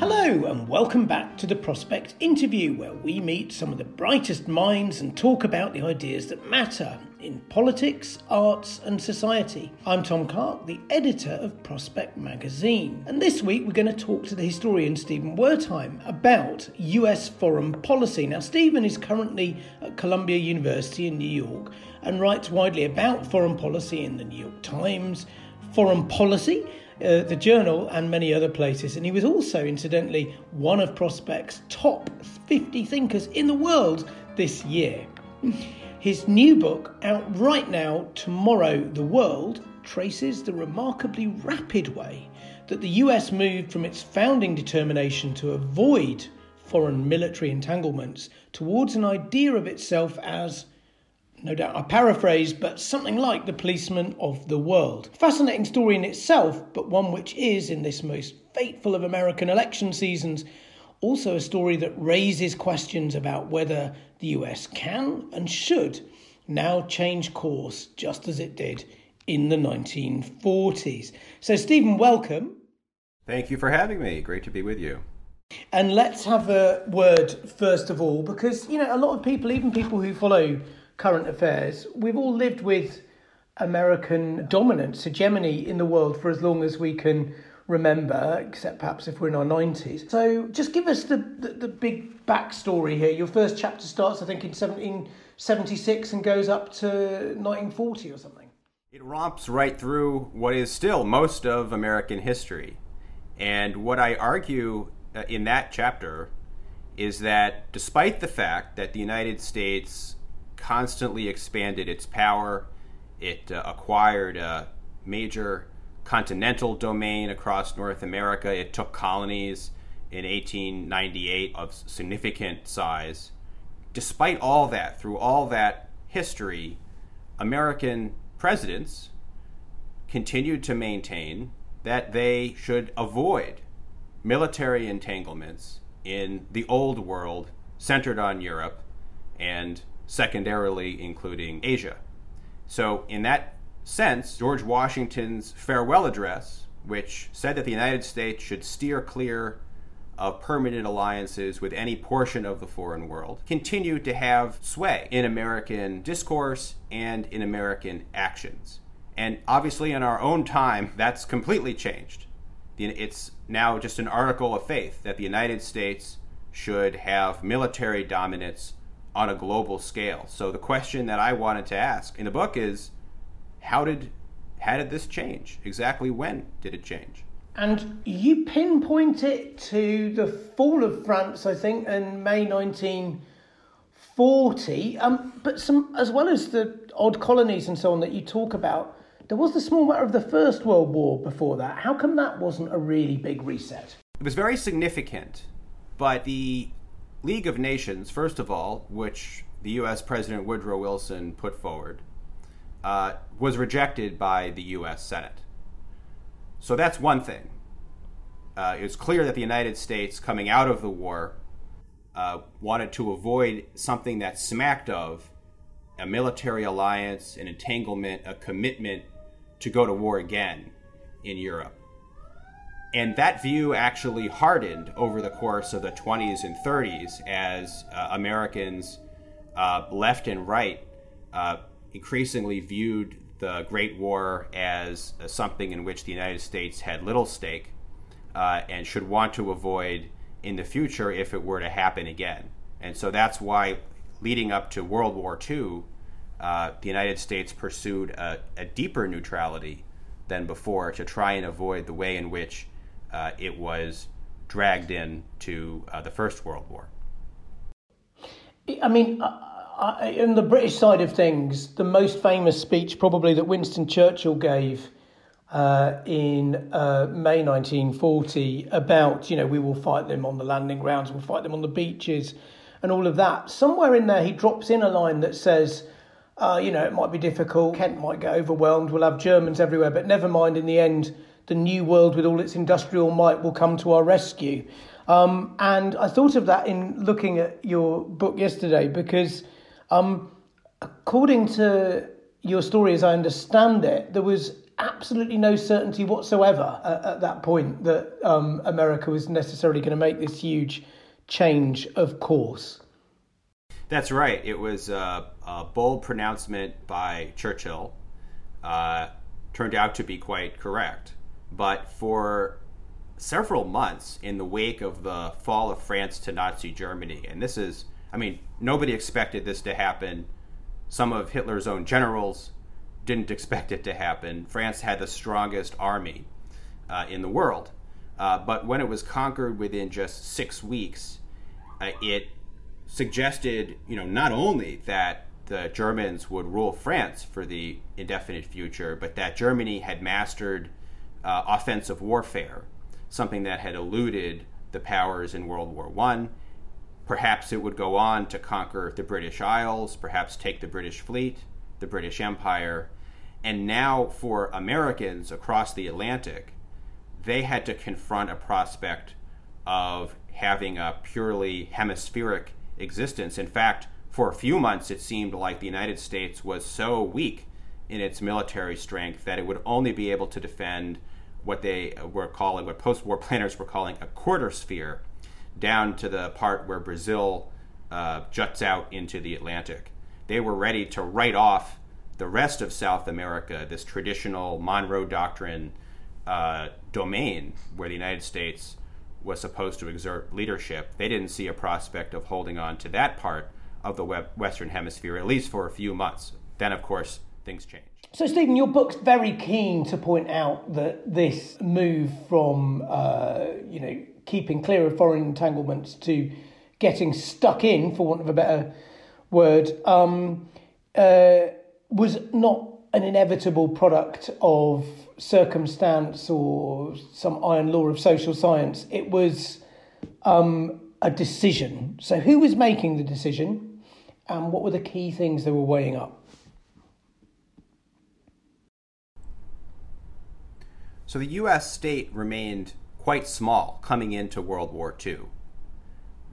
Hello, and welcome back to the Prospect interview, where we meet some of the brightest minds and talk about the ideas that matter in politics, arts, and society. I'm Tom Clark, the editor of Prospect magazine, and this week we're going to talk to the historian Stephen Wertheim about US foreign policy. Now, Stephen is currently at Columbia University in New York and writes widely about foreign policy in the New York Times, foreign policy uh, the Journal, and many other places. And he was also, incidentally, one of Prospect's top 50 thinkers in the world this year. His new book, out right now, Tomorrow the World, traces the remarkably rapid way that the US moved from its founding determination to avoid foreign military entanglements towards an idea of itself as no doubt I paraphrase, but something like the policeman of the world. Fascinating story in itself, but one which is, in this most fateful of American election seasons, also a story that raises questions about whether the US can and should now change course just as it did in the 1940s. So, Stephen, welcome. Thank you for having me. Great to be with you. And let's have a word first of all, because, you know, a lot of people, even people who follow current affairs, we've all lived with American dominance, hegemony in the world for as long as we can remember, except perhaps if we're in our 90s. So just give us the, the, the, big backstory here. Your first chapter starts, I think, in 1776 and goes up to 1940 or something. It romps right through what is still most of American history. And what I argue uh, in that chapter is that despite the fact that the United States constantly expanded its power. It uh, acquired a major continental domain across North America. It took colonies in 1898 of significant size. Despite all that, through all that history, American presidents continued to maintain that they should avoid military entanglements in the old world centered on Europe and secondarily including Asia. So, in that sense, George Washington's farewell address, which said that the United States should steer clear of permanent alliances with any portion of the foreign world, continued to have sway in American discourse and in American actions. And obviously, in our own time, that's completely changed. It's now just an article of faith that the United States should have military dominance on a global scale. So the question that I wanted to ask in the book is how did how did this change? Exactly when did it change? And you pinpoint it to the fall of France, I think, in May 1940. Um, but some, as well as the odd colonies and so on that you talk about, there was the small matter of the First World War before that. How come that wasn't a really big reset? It was very significant, but the League of Nations, first of all, which the U.S. President Woodrow Wilson put forward, uh, was rejected by the U.S. Senate. So that's one thing. Uh, it was clear that the United States, coming out of the war, uh, wanted to avoid something that smacked of a military alliance, an entanglement, a commitment to go to war again in Europe. And that view actually hardened over the course of the 20s and 30s as uh, Americans, uh, left and right, uh, increasingly viewed the Great War as uh, something in which the United States had little stake uh, and should want to avoid in the future if it were to happen again. And so that's why, leading up to World War II, uh, the United States pursued a, a deeper neutrality than before to try and avoid the way in which uh, it was dragged in to uh, the First World War. I mean, I, in the British side of things, the most famous speech probably that Winston Churchill gave uh, in uh, May 1940 about, you know, we will fight them on the landing grounds, we'll fight them on the beaches, and all of that. Somewhere in there, he drops in a line that says, uh, you know, it might be difficult, Kent might get overwhelmed, we'll have Germans everywhere, but never mind, in the end, the new world with all its industrial might will come to our rescue. Um, and I thought of that in looking at your book yesterday because, um, according to your story, as I understand it, there was absolutely no certainty whatsoever at, at that point that um, America was necessarily going to make this huge change of course. That's right. It was a, a bold pronouncement by Churchill. Uh, turned out to be quite correct. But for several months in the wake of the fall of France to Nazi Germany, and this is, I mean, nobody expected this to happen. Some of Hitler's own generals didn't expect it to happen. France had the strongest army uh, in the world. Uh, but when it was conquered within just six weeks, uh, it suggested, you know, not only that the Germans would rule France for the indefinite future, but that Germany had mastered uh, offensive warfare, something that had eluded the powers in World War One. Perhaps it would go on to conquer the British Isles, perhaps take the British fleet, the British Empire. And now, for Americans across the Atlantic, they had to confront a prospect of having a purely hemispheric existence. In fact, for a few months, it seemed like the United States was so weak in its military strength that it would only be able to defend what they were calling, what post war planners were calling a quarter sphere, down to the part where Brazil uh, juts out into the Atlantic. They were ready to write off the rest of South America, this traditional Monroe Doctrine uh, domain where the United States was supposed to exert leadership, they didn't see a prospect of holding on to that part of the Western Hemisphere, at least for a few months. Then, of course, things changed. So, Stephen, your book's very keen to point out that this move from, uh, you know, keeping clear of foreign entanglements to getting stuck in, for want of a better word, um, uh, was not an inevitable product of circumstance or some iron law of social science. It was um, a decision. So, who was making the decision, and what were the key things they were weighing up? So, the U.S. state remained quite small coming into World War II.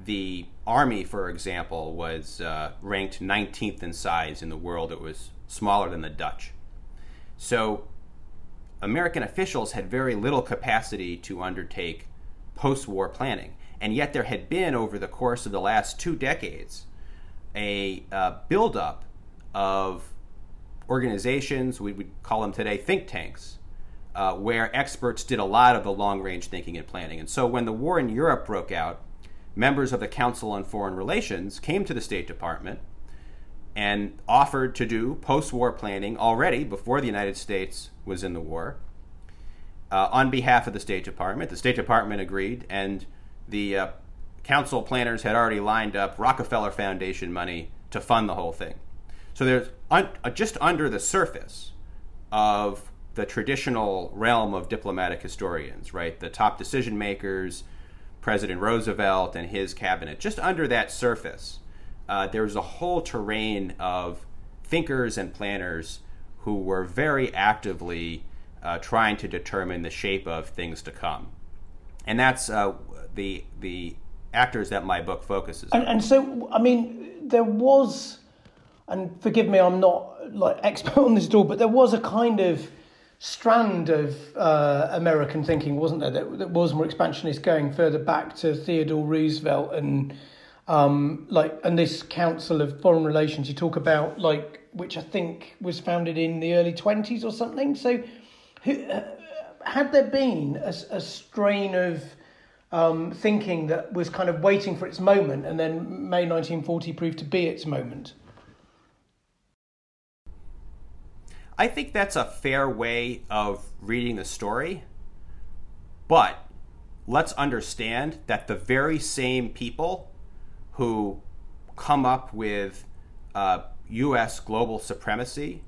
The Army, for example, was uh, ranked 19th in size in the world. It was smaller than the Dutch. So, American officials had very little capacity to undertake post war planning. And yet, there had been, over the course of the last two decades, a uh, buildup of organizations, we would call them today think tanks, uh, where experts did a lot of the long range thinking and planning. And so, when the war in Europe broke out, members of the Council on Foreign Relations came to the State Department and offered to do post war planning already before the United States was in the war uh, on behalf of the State Department. The State Department agreed, and the uh, council planners had already lined up Rockefeller Foundation money to fund the whole thing. So there's un- uh, just under the surface of the traditional realm of diplomatic historians, right? The top decision makers, President Roosevelt and his cabinet, just under that surface uh, there was a whole terrain of thinkers and planners who were very actively uh, trying to determine the shape of things to come, and that's uh, the the actors that my book focuses on. And, and so, I mean, there was, and forgive me, I'm not like expert on this at all, but there was a kind of strand of uh, American thinking, wasn't there? That, that was more expansionist, going further back to Theodore Roosevelt and um, like and this Council of Foreign Relations you talk about like which I think was founded in the early twenties or something. So, who, uh, had there been a, a strain of um, thinking that was kind of waiting for its moment, and then May nineteen forty proved to be its moment? I think that's a fair way of reading the story, but let's understand that the very same people who come up with uh, U.S. global supremacy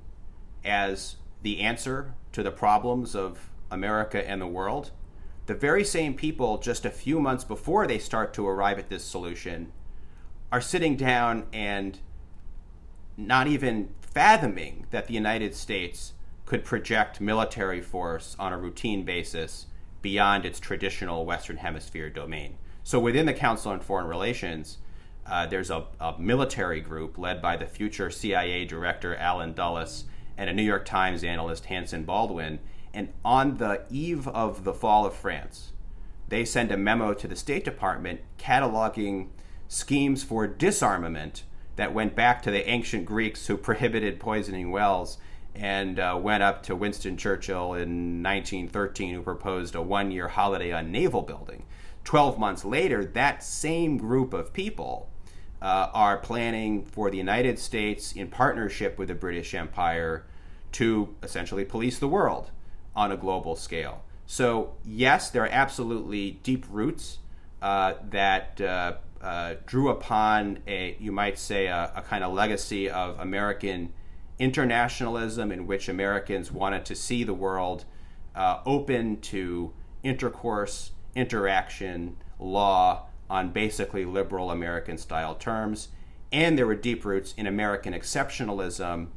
as the answer to the problems of America and the world, the very same people just a few months before they start to arrive at this solution are sitting down and not even fathoming that the United States could project military force on a routine basis beyond its traditional Western Hemisphere domain. So within the Council on Foreign Relations, uh, there's a, a, military group led by the future CIA director Allen Dulles and a New York Times analyst Hanson Baldwin. And on the eve of the fall of France, they send a memo to the State Department cataloging schemes for disarmament that went back to the ancient Greeks who prohibited poisoning wells and uh, went up to Winston Churchill in 1913, who proposed a one year holiday on naval building. 12 months later, that same group of people uh, are planning for the United States, in partnership with the British Empire, to essentially police the world on a global scale. So, yes, there are absolutely deep roots uh, that uh, drew upon a, you might say, a, a kind of legacy of American internationalism in which Americans wanted to see the world uh, open to intercourse, interaction, law on basically liberal American style terms. And there were deep roots in American exceptionalism,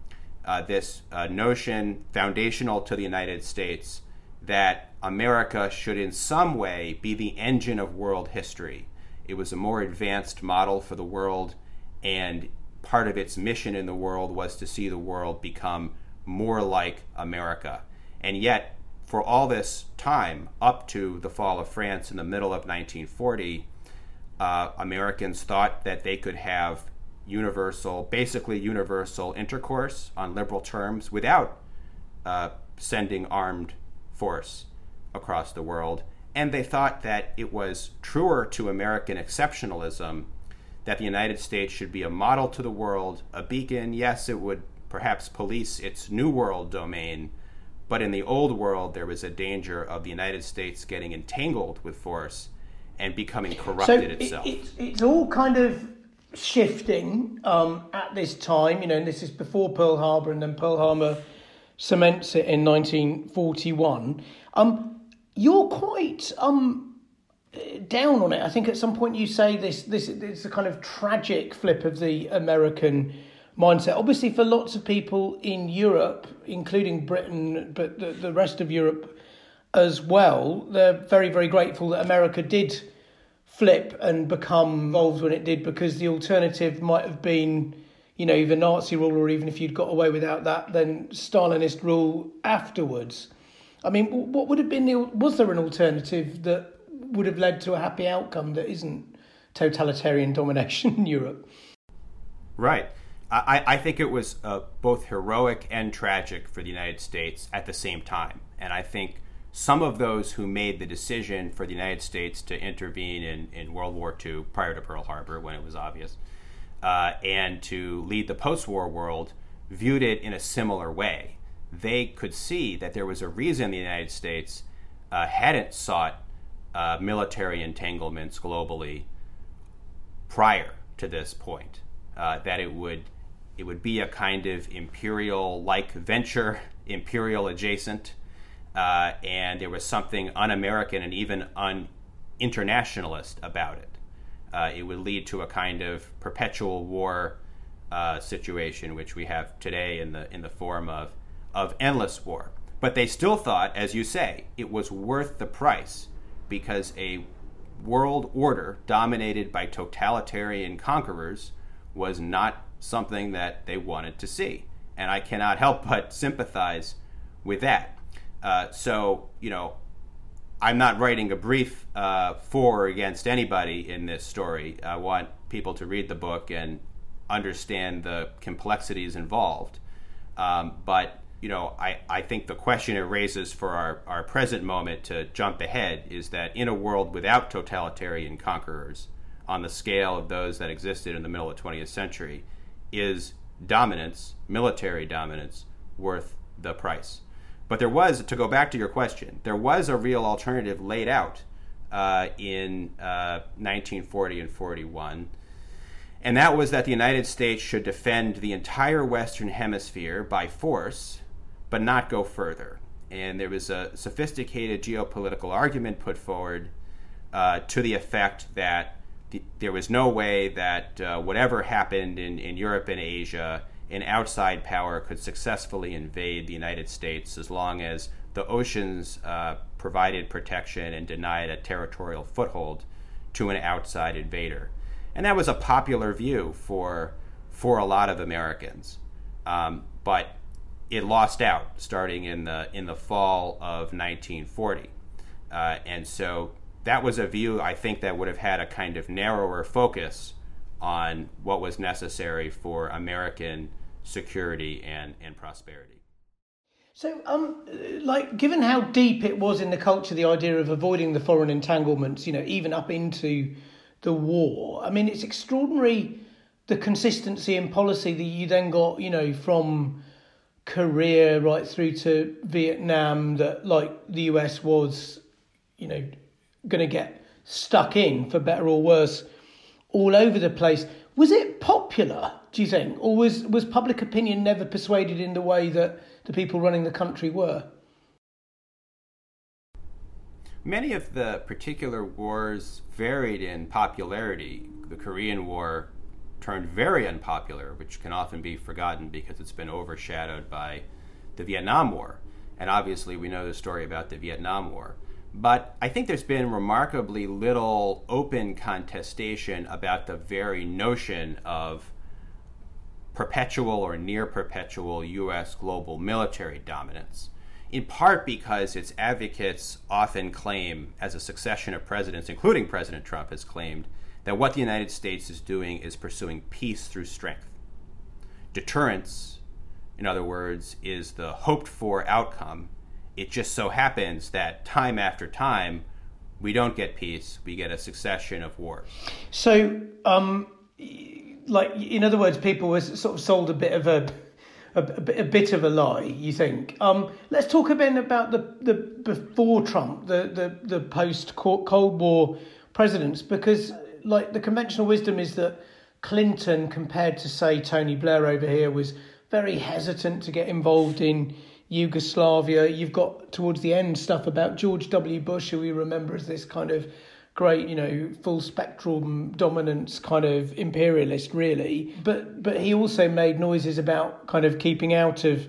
uh, this uh, notion foundational to the United States that America should in some way be the engine of world history. It was a more advanced model for the world, and part of its mission in the world was to see the world become more like America. And yet, for all this time, up to the fall of France in the middle of 1940, uh, Americans thought that they could have universal, basically universal intercourse on liberal terms without uh, sending armed force across the world. And they thought that it was truer to American exceptionalism that the United States should be a model to the world, a beacon. Yes, it would perhaps police its new world domain, but in the old world, there was a danger of the United States getting entangled with force and becoming corrupted so itself. It, it's, it's all kind of shifting um, at this time, you know, and this is before Pearl Harbor, and then Pearl Harbor cements it in 1941. Um, you're quite um, down on it. I think at some point you say this this it's a kind of tragic flip of the American mindset. Obviously, for lots of people in Europe, including Britain, but the, the rest of Europe as well, they're very very grateful that America did flip and become involved when it did because the alternative might have been you know either Nazi rule or even if you'd got away without that then Stalinist rule afterwards. I mean, what would have been the was there an alternative that would have led to a happy outcome that isn't totalitarian domination in Europe. Right. I, I think it was uh, both heroic and tragic for the United States at the same time. And I think some of those who made the decision for the United States to intervene in, in World War II prior to Pearl Harbor when it was obvious, uh, and to lead the post war world viewed it in a similar way. They could see that there was a reason the United States uh, hadn't sought uh, military entanglements globally prior to this point. Uh, that it would it would be a kind of imperial like venture, imperial adjacent, uh, and there was something un American and even un internationalist about it. Uh, it would lead to a kind of perpetual war uh, situation, which we have today in the in the form of of endless war. But they still thought, as you say, it was worth the price because a world order dominated by totalitarian conquerors was not something that they wanted to see. And I cannot help but sympathize with that. Uh, so, you know, I'm not writing a brief uh, for or against anybody in this story. I want people to read the book and understand the complexities involved. Um, but you know, I, I think the question it raises for our, our present moment to jump ahead is that in a world without totalitarian conquerors on the scale of those that existed in the middle of the 20th century, is dominance, military dominance, worth the price? But there was, to go back to your question, there was a real alternative laid out uh, in uh, 1940 and 41 And that was that the United States should defend the entire Western Hemisphere by force, but not go further. And there was a sophisticated geopolitical argument put forward uh, to the effect that the, there was no way that uh, whatever happened in, in Europe and Asia, an outside power could successfully invade the United States as long as the oceans uh, provided protection and denied a territorial foothold to an outside invader. And that was a popular view for, for a lot of Americans. Um, but it lost out starting in the, in the fall of 1940. Uh, and so that was a view I think that would have had a kind of narrower focus on what was necessary for American security and, and prosperity. So, um, like, given how deep it was in the culture, the idea of avoiding the foreign entanglements, you know, even up into the war, I mean, it's extraordinary the consistency in policy that you then got, you know, from Korea right through to Vietnam, that, like, the US was, you know, going to get stuck in, for better or worse, all over the place. Was it popular, do you think? Or was, was public opinion never persuaded in the way that the people running the country were? Many of the particular wars varied in popularity. The Korean War turned very unpopular, which can often be forgotten because it's been overshadowed by the Vietnam War. And obviously, we know the story about the Vietnam War. But I think there's been remarkably little open contestation about the very notion of perpetual or near perpetual U.S. global military dominance, in part because its advocates often claim, as a succession of presidents, including President Trump, has claimed, that what the United States is doing is pursuing peace through strength. Deterrence, in other words, is the hoped for outcome it just so happens that time after time, we don't get peace, we get a succession of wars. So, um, like, in other words, people were sort of sold a bit of a. A, a, bit of a lie, you think? Um, let's talk a bit about the, the before Trump, the, the, the post Cold War presidents, because like the conventional wisdom is that Clinton, compared to say Tony Blair over here, was very hesitant to get involved in Yugoslavia. You've got towards the end stuff about George W. Bush, who we remember as this kind of great, you know, full spectrum dominance kind of imperialist, really. But but he also made noises about kind of keeping out of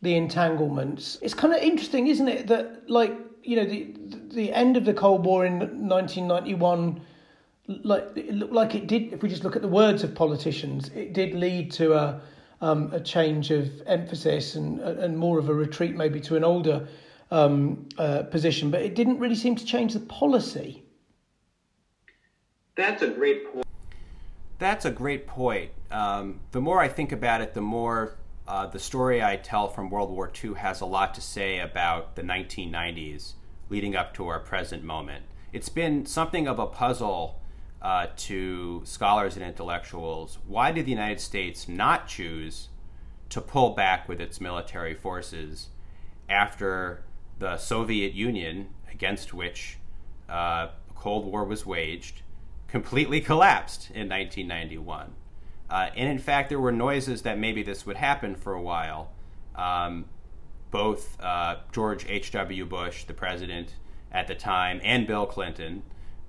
the entanglements. It's kind of interesting, isn't it, that like you know the the end of the Cold War in 1991 like it looked like it did if we just look at the words of politicians it did lead to a um, a change of emphasis and and more of a retreat maybe to an older um, uh, position, but it didn't really seem to change the policy. That's a great point. That's a great point. Um, the more I think about it, the more uh, the story I tell from World War II has a lot to say about the 1990s leading up to our present moment. It's been something of a puzzle uh, to scholars and intellectuals why did the United States not choose to pull back with its military forces after the Soviet Union, against which uh, Cold War was waged, completely collapsed in 1991? Uh, and in fact, there were noises that maybe this would happen for a while. Um, both uh, George H.W. Bush, the president at the time, and Bill Clinton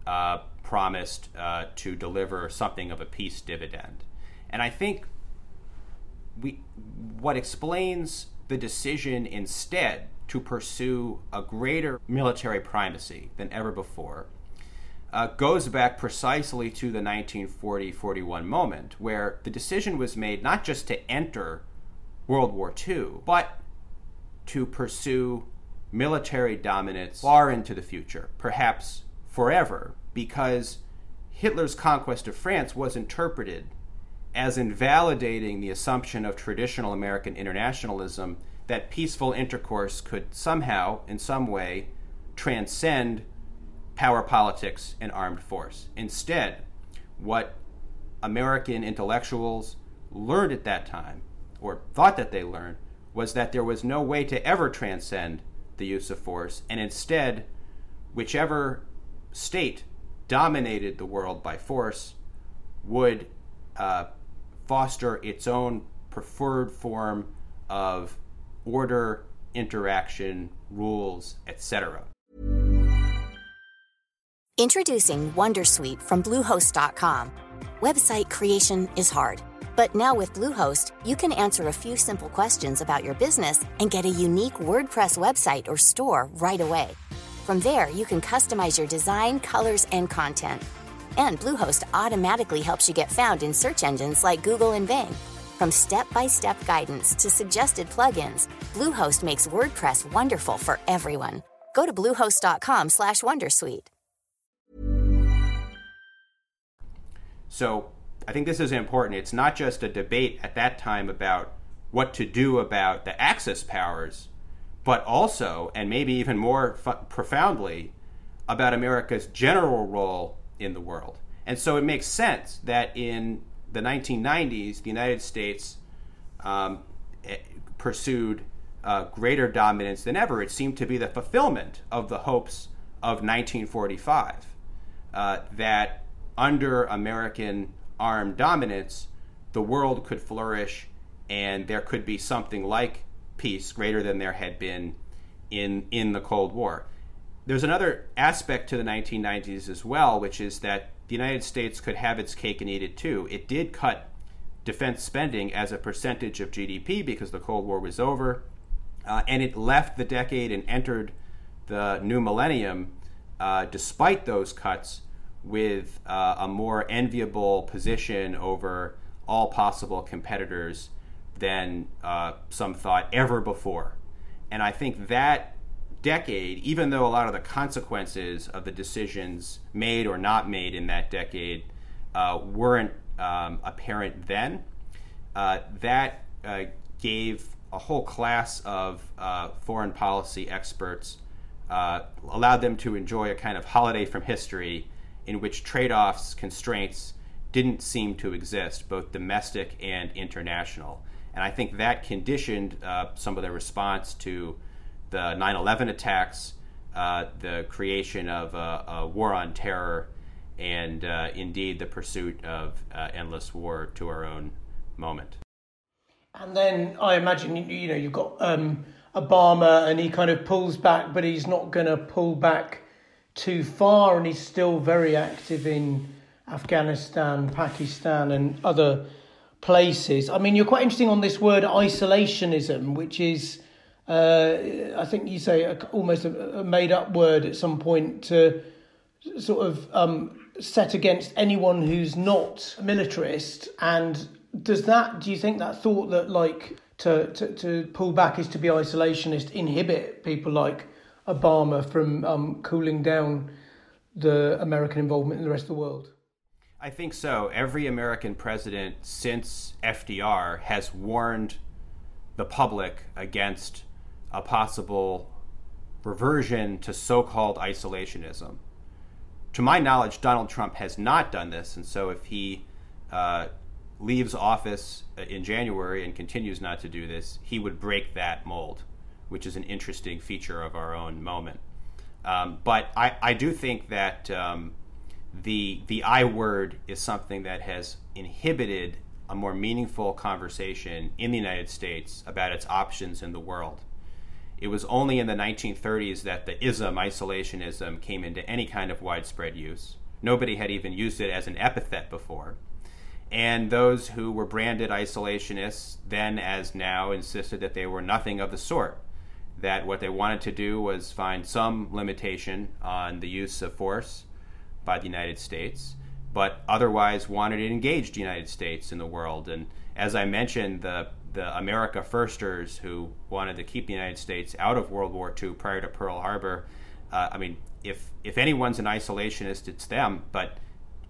uh, promised uh, to deliver something of a peace dividend. And I think we, what explains the decision instead to pursue a greater military primacy than ever before uh, goes back precisely to the 1940 41 moment, where the decision was made not just to enter World War II, but to pursue military dominance far into the future, perhaps forever, because Hitler's conquest of France was interpreted as invalidating the assumption of traditional American internationalism that peaceful intercourse could somehow, in some way, transcend power politics and armed force. Instead, what American intellectuals learned at that time, or thought that they learned, was that there was no way to ever transcend the use of force, and instead, whichever state dominated the world by force would uh, foster its own preferred form of order, interaction, rules, etc. Introducing Wondersuite from Bluehost.com. Website creation is hard, but now with Bluehost, you can answer a few simple questions about your business and get a unique WordPress website or store right away. From there, you can customize your design, colors, and content. And Bluehost automatically helps you get found in search engines like Google and Bing. From step-by-step guidance to suggested plugins, Bluehost makes WordPress wonderful for everyone. Go to bluehost.com/wondersuite. So, I think this is important. It's not just a debate at that time about what to do about the Axis powers, but also, and maybe even more profoundly, about America's general role in the world. And so it makes sense that in the 1990s, the United States um, eh, pursued uh, greater dominance than ever. It seemed to be the fulfillment of the hopes of 1945 uh, that under American armed dominance, the world could flourish and there could be something like peace greater than there had been in, in the Cold War. There's another aspect to the 1990s as well, which is that the United States could have its cake and eat it too. It did cut defense spending as a percentage of GDP because the Cold War was over, uh, and it left the decade and entered the new millennium, uh, despite those cuts, with uh, a more enviable position over all possible competitors than uh, some thought ever before. And I think that decade, even though a lot of the consequences of the decisions made or not made in that decade uh, weren't um, apparent then, uh, that uh, gave a whole class of uh, foreign policy experts, uh, allowed them to enjoy a kind of holiday from history in which trade offs, constraints didn't seem to exist, both domestic and international. And I think that conditioned uh, some of their response to the 9 11 attacks, uh, the creation of a, a, war on terror, and uh, indeed the pursuit of uh, endless war to our own moment. And then I imagine, you know, you've got um, Obama and he kind of pulls back, but he's not going to pull back too far, and he's still very active in Afghanistan, Pakistan, and other places. I mean, you're quite interesting on this word isolationism, which is uh, I think you say a, almost a, a, made up word at some point to sort of um, set against anyone who's not a militarist. And does that, do you think that thought that like to, to, to pull back is to be isolationist inhibit people like Obama from um, cooling down the American involvement in the rest of the world? I think so. Every American president since FDR has warned the public against a possible reversion to so called isolationism. To my knowledge, Donald Trump has not done this, and so if he uh, leaves office in January and continues not to do this, he would break that mold, which is an interesting feature of our own moment. Um, but I, I, do think that um, the the I word is something that has inhibited a more meaningful conversation in the United States about its options in the world. It was only in the 1930s that the ism, isolationism, came into any kind of widespread use. Nobody had even used it as an epithet before. And those who were branded isolationists, then as now, insisted that they were nothing of the sort. That what they wanted to do was find some limitation on the use of force by the United States, but otherwise wanted an engaged United States in the world. And as I mentioned, the the America Firsters who wanted to keep the United States out of World War II prior to Pearl Harbor. Uh, I mean, if if anyone's an isolationist, it's them. But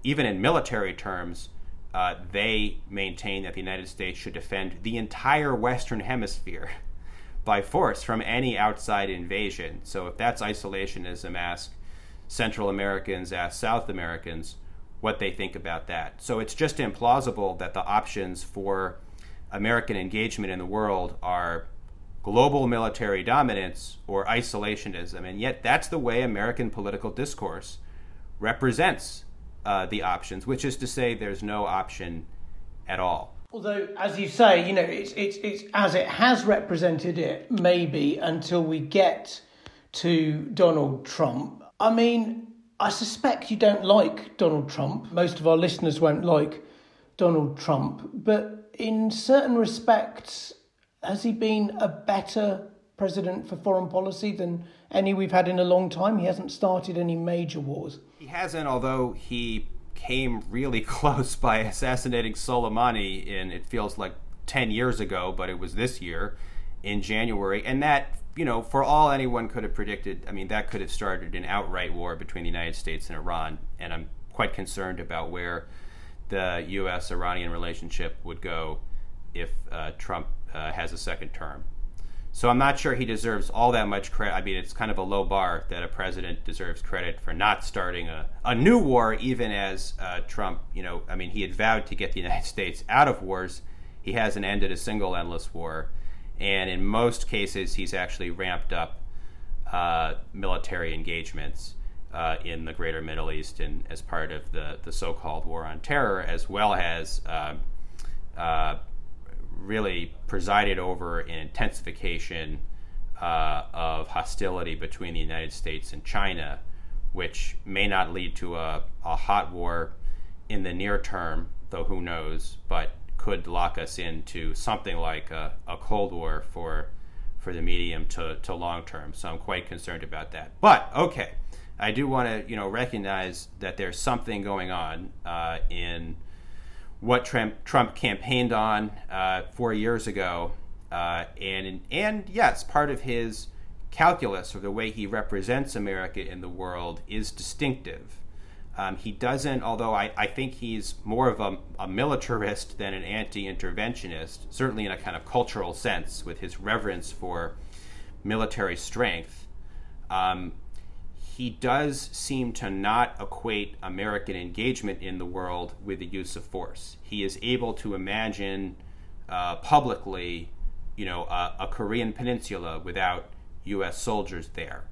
even in military terms, uh, they maintain that the United States should defend the entire Western Hemisphere by force from any outside invasion. So if that's isolationism, ask Central Americans, ask South Americans what they think about that. So it's just implausible that the options for American engagement in the world are global military dominance or isolationism. And yet, that's the way American political discourse represents uh, the options, which is to say, there's no option at all. Although, as you say, you know, it's, it's, it's as it has represented it, maybe until we get to Donald Trump. I mean, I suspect you don't like Donald Trump. Most of our listeners won't like Donald Trump. But in certain respects, has he been a better president for foreign policy than any we've had in a long time? He hasn't started any major wars. He hasn't, although he came really close by assassinating Soleimani in it feels like 10 years ago, but it was this year in January. And that, you know, for all anyone could have predicted, I mean, that could have started an outright war between the United States and Iran. And I'm quite concerned about where the U.S. Iranian relationship would go if uh, Trump uh, has a second term. So I'm not sure he deserves all that much credit. I mean, it's kind of a low bar that a president deserves credit for not starting a, a new war, even as uh, Trump, you know, I mean, he had vowed to get the United States out of wars. He hasn't ended a single endless war. And in most cases, he's actually ramped up uh, military engagements uh, in the greater Middle East and as part of the, the so called war on terror, as well as um, uh, really presided over an intensification uh, of hostility between the United States and China, which may not lead to a, a hot war in the near term, though who knows, but could lock us into something like a, a Cold War for for the medium to, to long term. So I'm quite concerned about that. But okay, I do want to you know recognize that there's something going on uh, in what Trump, Trump campaigned on uh, four years ago, uh, and and yes, part of his calculus or the way he represents America in the world is distinctive. Um, he doesn't, although I, I think he's more of a, a militarist than an anti interventionist, certainly in a kind of cultural sense, with his reverence for military strength. Um, he does seem to not equate American engagement in the world with the use of force. He is able to imagine uh, publicly, you know, a, a, Korean peninsula without U.S. soldiers there.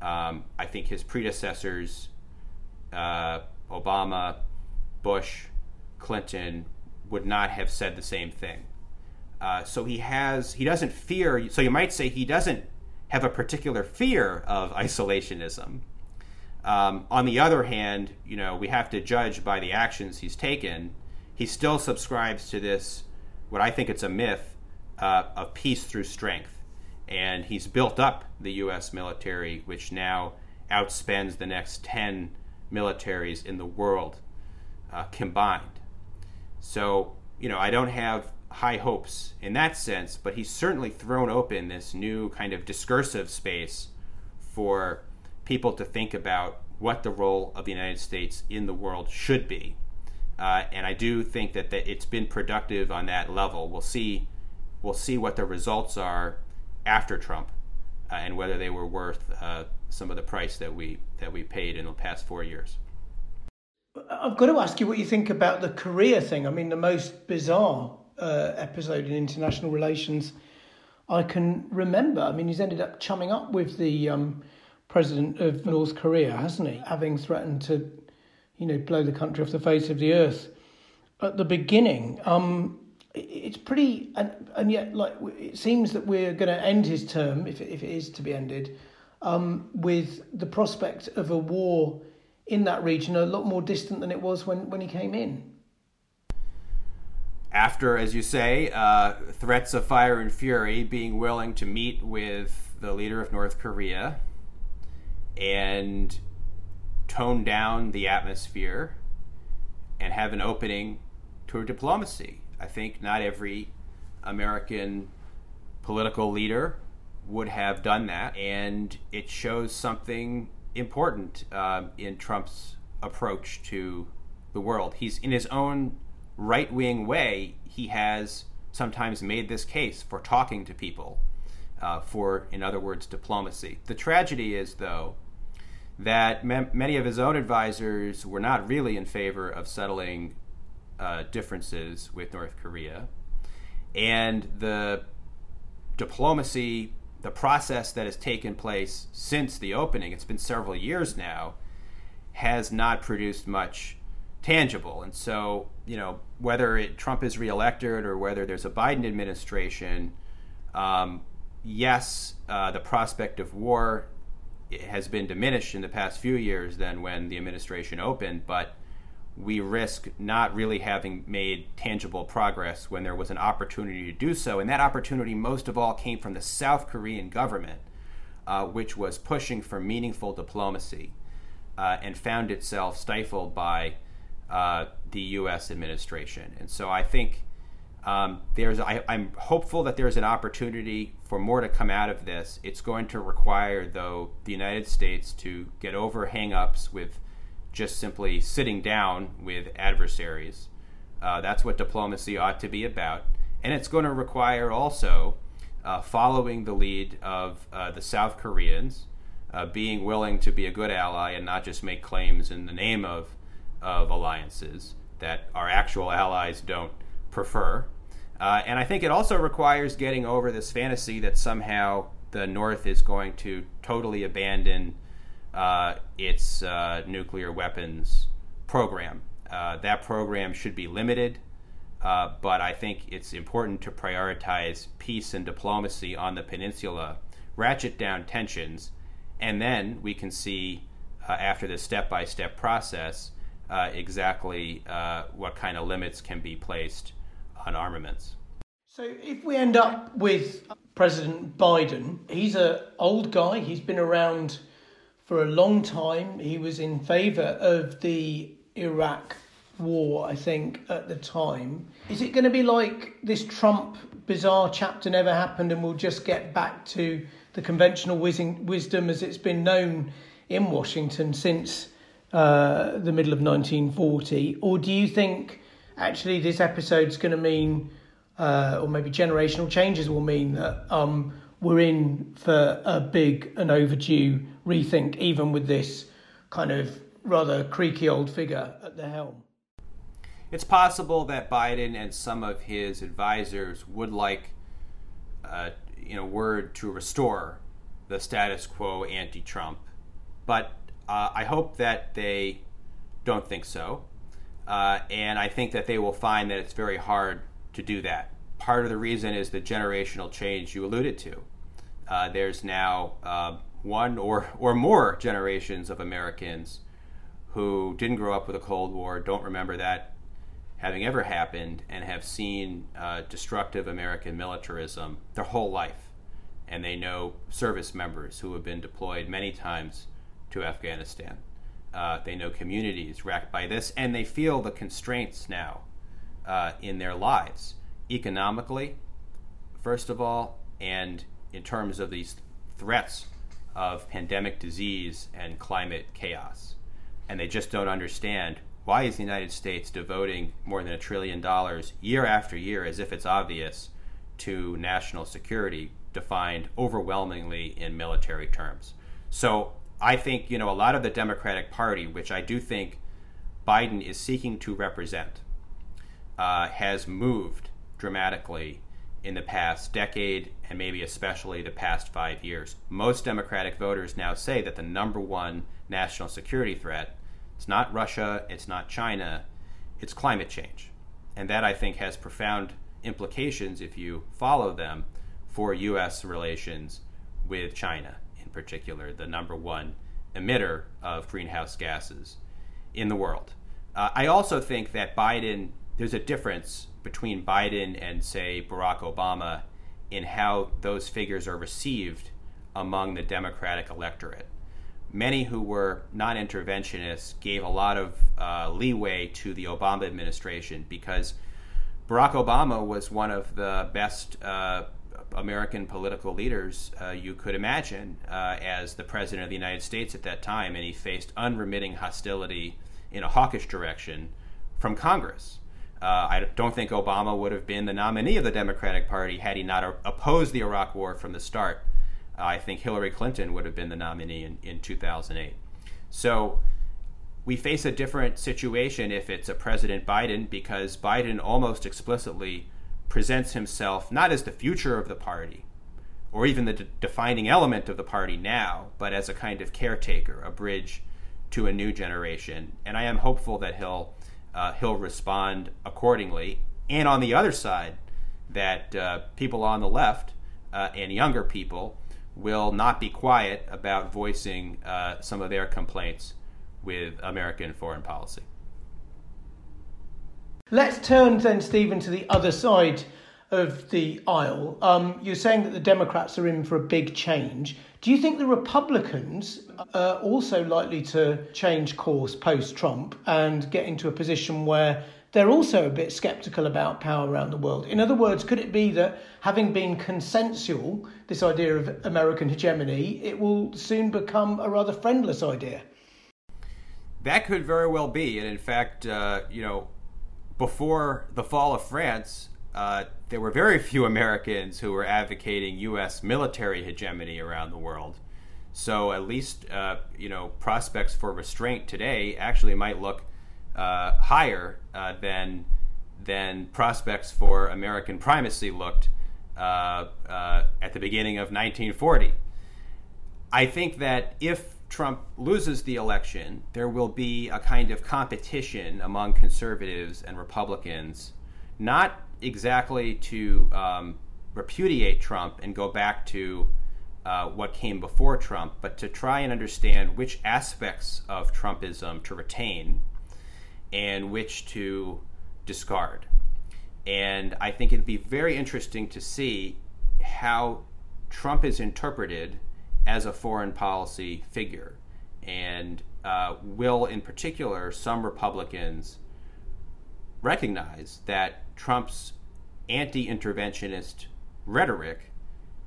Um, I think his predecessors, uh, Obama, Bush, Clinton, would not have said the same thing. Uh, so he has, he doesn't fear. So you might say he doesn't have a particular fear of isolationism. Um, on the other hand, you know, we have to judge by the actions he's taken. He still subscribes to this, what I think it's a myth, uh, of peace through strength. And he's built up the U.S. military, which now outspends the next 10 militaries in the world uh, combined. So, you know, I don't have high hopes in that sense, but he's certainly thrown open this new kind of discursive space for people to think about what the role of the United States in the world should be. Uh, and I do think that, that it's been productive on that level. We'll see, we'll see what the results are after Trump, uh, and whether they were worth uh, some of the price that we that we paid in the past four years. I've got to ask you what you think about the Korea thing. I mean, the most bizarre uh, episode in international relations I can remember. I mean, he's ended up chumming up with the um, president of North Korea, hasn't he? Having threatened to, you know, blow the country off the face of the earth at the beginning. Um, it's pretty, and and yet, like it seems that we're going to end his term, if if it is to be ended, um, with the prospect of a war in that region a lot more distant than it was when when he came in after, as you say, uh, threats of fire and fury, being willing to meet with the leader of North Korea and tone down the atmosphere and have an opening to diplomacy. I think not every American political leader would have done that, and it shows something important uh, in Trump's approach to the world. He's in his own right wing way, he has sometimes made this case for talking to people, uh, for, in other words, diplomacy. The tragedy is, though, that many of his own advisors were not really in favor of settling uh, differences with North Korea. And the diplomacy, the process that has taken place since the opening, it's been several years now, has not produced much tangible. And so, you know, whether it, Trump is reelected or whether there's a Biden administration, um, yes, uh, the prospect of war has been diminished in the past few years than when the administration opened, but we risk not really having made tangible progress when there was an opportunity to do so. And that opportunity, most of all, came from the South Korean government, uh, which was pushing for meaningful diplomacy uh, and found itself stifled by uh, the U.S. administration. And so I think um, there's I, am hopeful that there's an opportunity for more to come out of this. It's going to require, though, the United States to get over hangups with just simply sitting down with adversaries. Uh, that's what diplomacy ought to be about. And it's going to require also uh, following the lead of uh, the South Koreans, uh, being willing to be a good ally and not just make claims in the name of, of alliances that our actual allies don't prefer. Uh, and I think it also requires getting over this fantasy that somehow the North is going to totally abandon its uh, nuclear weapons program. Uh, that program should be limited, uh, but I think it's important to prioritize peace and diplomacy on the peninsula, ratchet down tensions, and then we can see uh, after the step by step process exactly what kind of limits can be placed on armaments. So, if we end up with President Biden, he's an old guy. He's been around for a long time. He was in favour of the Iraq war, I think, at the time. Is it going to be like this Trump bizarre chapter never happened and we'll just get back to the conventional wisdom as it's been known in Washington since uh, the middle of 1940? Or do you think actually this episode's going to mean, uh, or maybe generational changes will mean that um, we're in for a big and overdue rethink, even with this kind of rather creaky old figure at the helm? It's possible that Biden and some of his advisors would like, uh, in a word, to restore the status quo ante Trump. But uh, I hope that they don't think so. Uh, and I think that they will find that it's very hard to do that. Part of the reason is the generational change you alluded to. Uh, there's now uh, one or, or more generations of Americans who didn't grow up with a Cold War, don't remember that having ever happened, and have seen uh, destructive American militarism their whole life. And they know service members who have been deployed many times to Afghanistan. Uh, they know communities racked by this, and they feel the constraints now uh, in their lives, economically, first of all, and in terms of these threats of pandemic disease and climate chaos. And they just don't understand why is the United States devoting more than a trillion dollars year after year as if it's obvious to national security defined overwhelmingly in military terms. So I think, you know, a lot of the Democratic Party, which I do think Biden is seeking to represent, uh, has moved dramatically in the past decade and maybe especially the past five years. Most Democratic voters now say that the number one national security threat is not Russia, it's not China, it's climate change. And that I think has profound implications if you follow them for U.S. relations with China in particular, the number one emitter of greenhouse gases in the world. Uh, I also think that Biden, there's a difference between Biden and, say, Barack Obama in how those figures are received among the Democratic electorate. Many who were non interventionists gave a lot of uh, leeway to the Obama administration because Barack Obama was one of the best uh, American political leaders uh, you could imagine uh, as the president of the United States at that time, and he faced unremitting hostility in a hawkish direction from Congress. Uh, I don't think Obama would have been the nominee of the Democratic Party had he not opposed the Iraq War from the start. I think Hillary Clinton would have been the nominee in, in 2008. So we face a different situation if it's a President Biden because Biden almost explicitly presents himself not as the future of the party or even the de- defining element of the party now, but as a kind of caretaker, a bridge to a new generation. And I am hopeful that he'll uh, he'll respond accordingly. And on the other side, that uh, people on the left uh, and younger people will not be quiet about voicing uh, some of their complaints with American foreign policy. Let's turn then, Stephen, to the other side of the aisle. Um, you're saying that the Democrats are in for a big change. Do you think the Republicans are also likely to change course post Trump and get into a position where they're also a bit sceptical about power around the world? In other words, could it be that having been consensual, this idea of American hegemony, it will soon become a rather friendless idea? That could very well be. And in fact, uh, you know, before the fall of France, uh, there were very few Americans who were advocating U.S. military hegemony around the world. So at least uh, you know prospects for restraint today actually might look uh, higher uh, than than prospects for American primacy looked uh, uh, at the beginning of 1940. I think that if Trump loses the election, there will be a kind of competition among conservatives and Republicans, not exactly to um, repudiate Trump and go back to uh, what came before Trump, but to try and understand which aspects of Trumpism to retain and which to discard. And I think it'd be very interesting to see how Trump is interpreted as a foreign policy figure. And uh, will, in particular, some Republicans recognize that Trump's anti interventionist rhetoric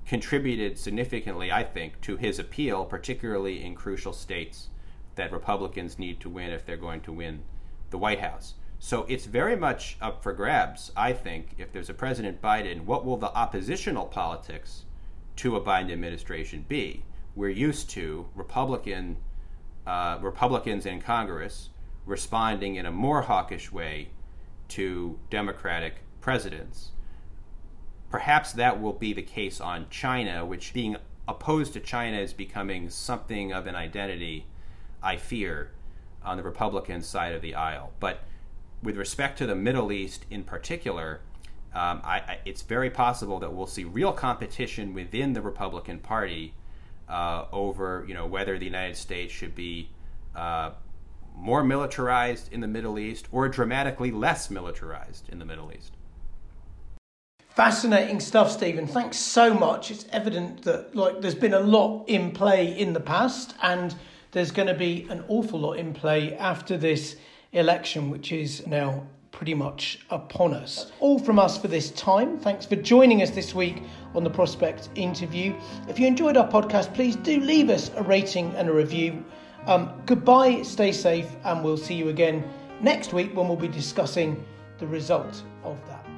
contributed significantly, I think, to his appeal, particularly in crucial states that Republicans need to win if they're going to win the White House. So it's very much up for grabs, I think, if there's a President Biden, what will the oppositional politics to a Biden administration be? We're used to Republican uh, Republicans in Congress responding in a more hawkish way to Democratic presidents. Perhaps that will be the case on China, which being opposed to China is becoming something of an identity, I fear, on the Republican side of the aisle. But with respect to the Middle East in particular, um, I, I, it's very possible that we'll see real competition within the Republican Party uh, over, you know, whether the United States should be uh, more militarized in the Middle East or dramatically less militarized in the Middle East. Fascinating stuff, Stephen. Thanks so much. It's evident that like there's been a lot in play in the past, and there's going to be an awful lot in play after this election, which is now pretty much upon us. All from us for this time. Thanks for joining us this week on the Prospect interview. If you enjoyed our podcast, please do leave us a rating and a review. Um, goodbye, stay safe, and we'll see you again next week when we'll be discussing the result of that.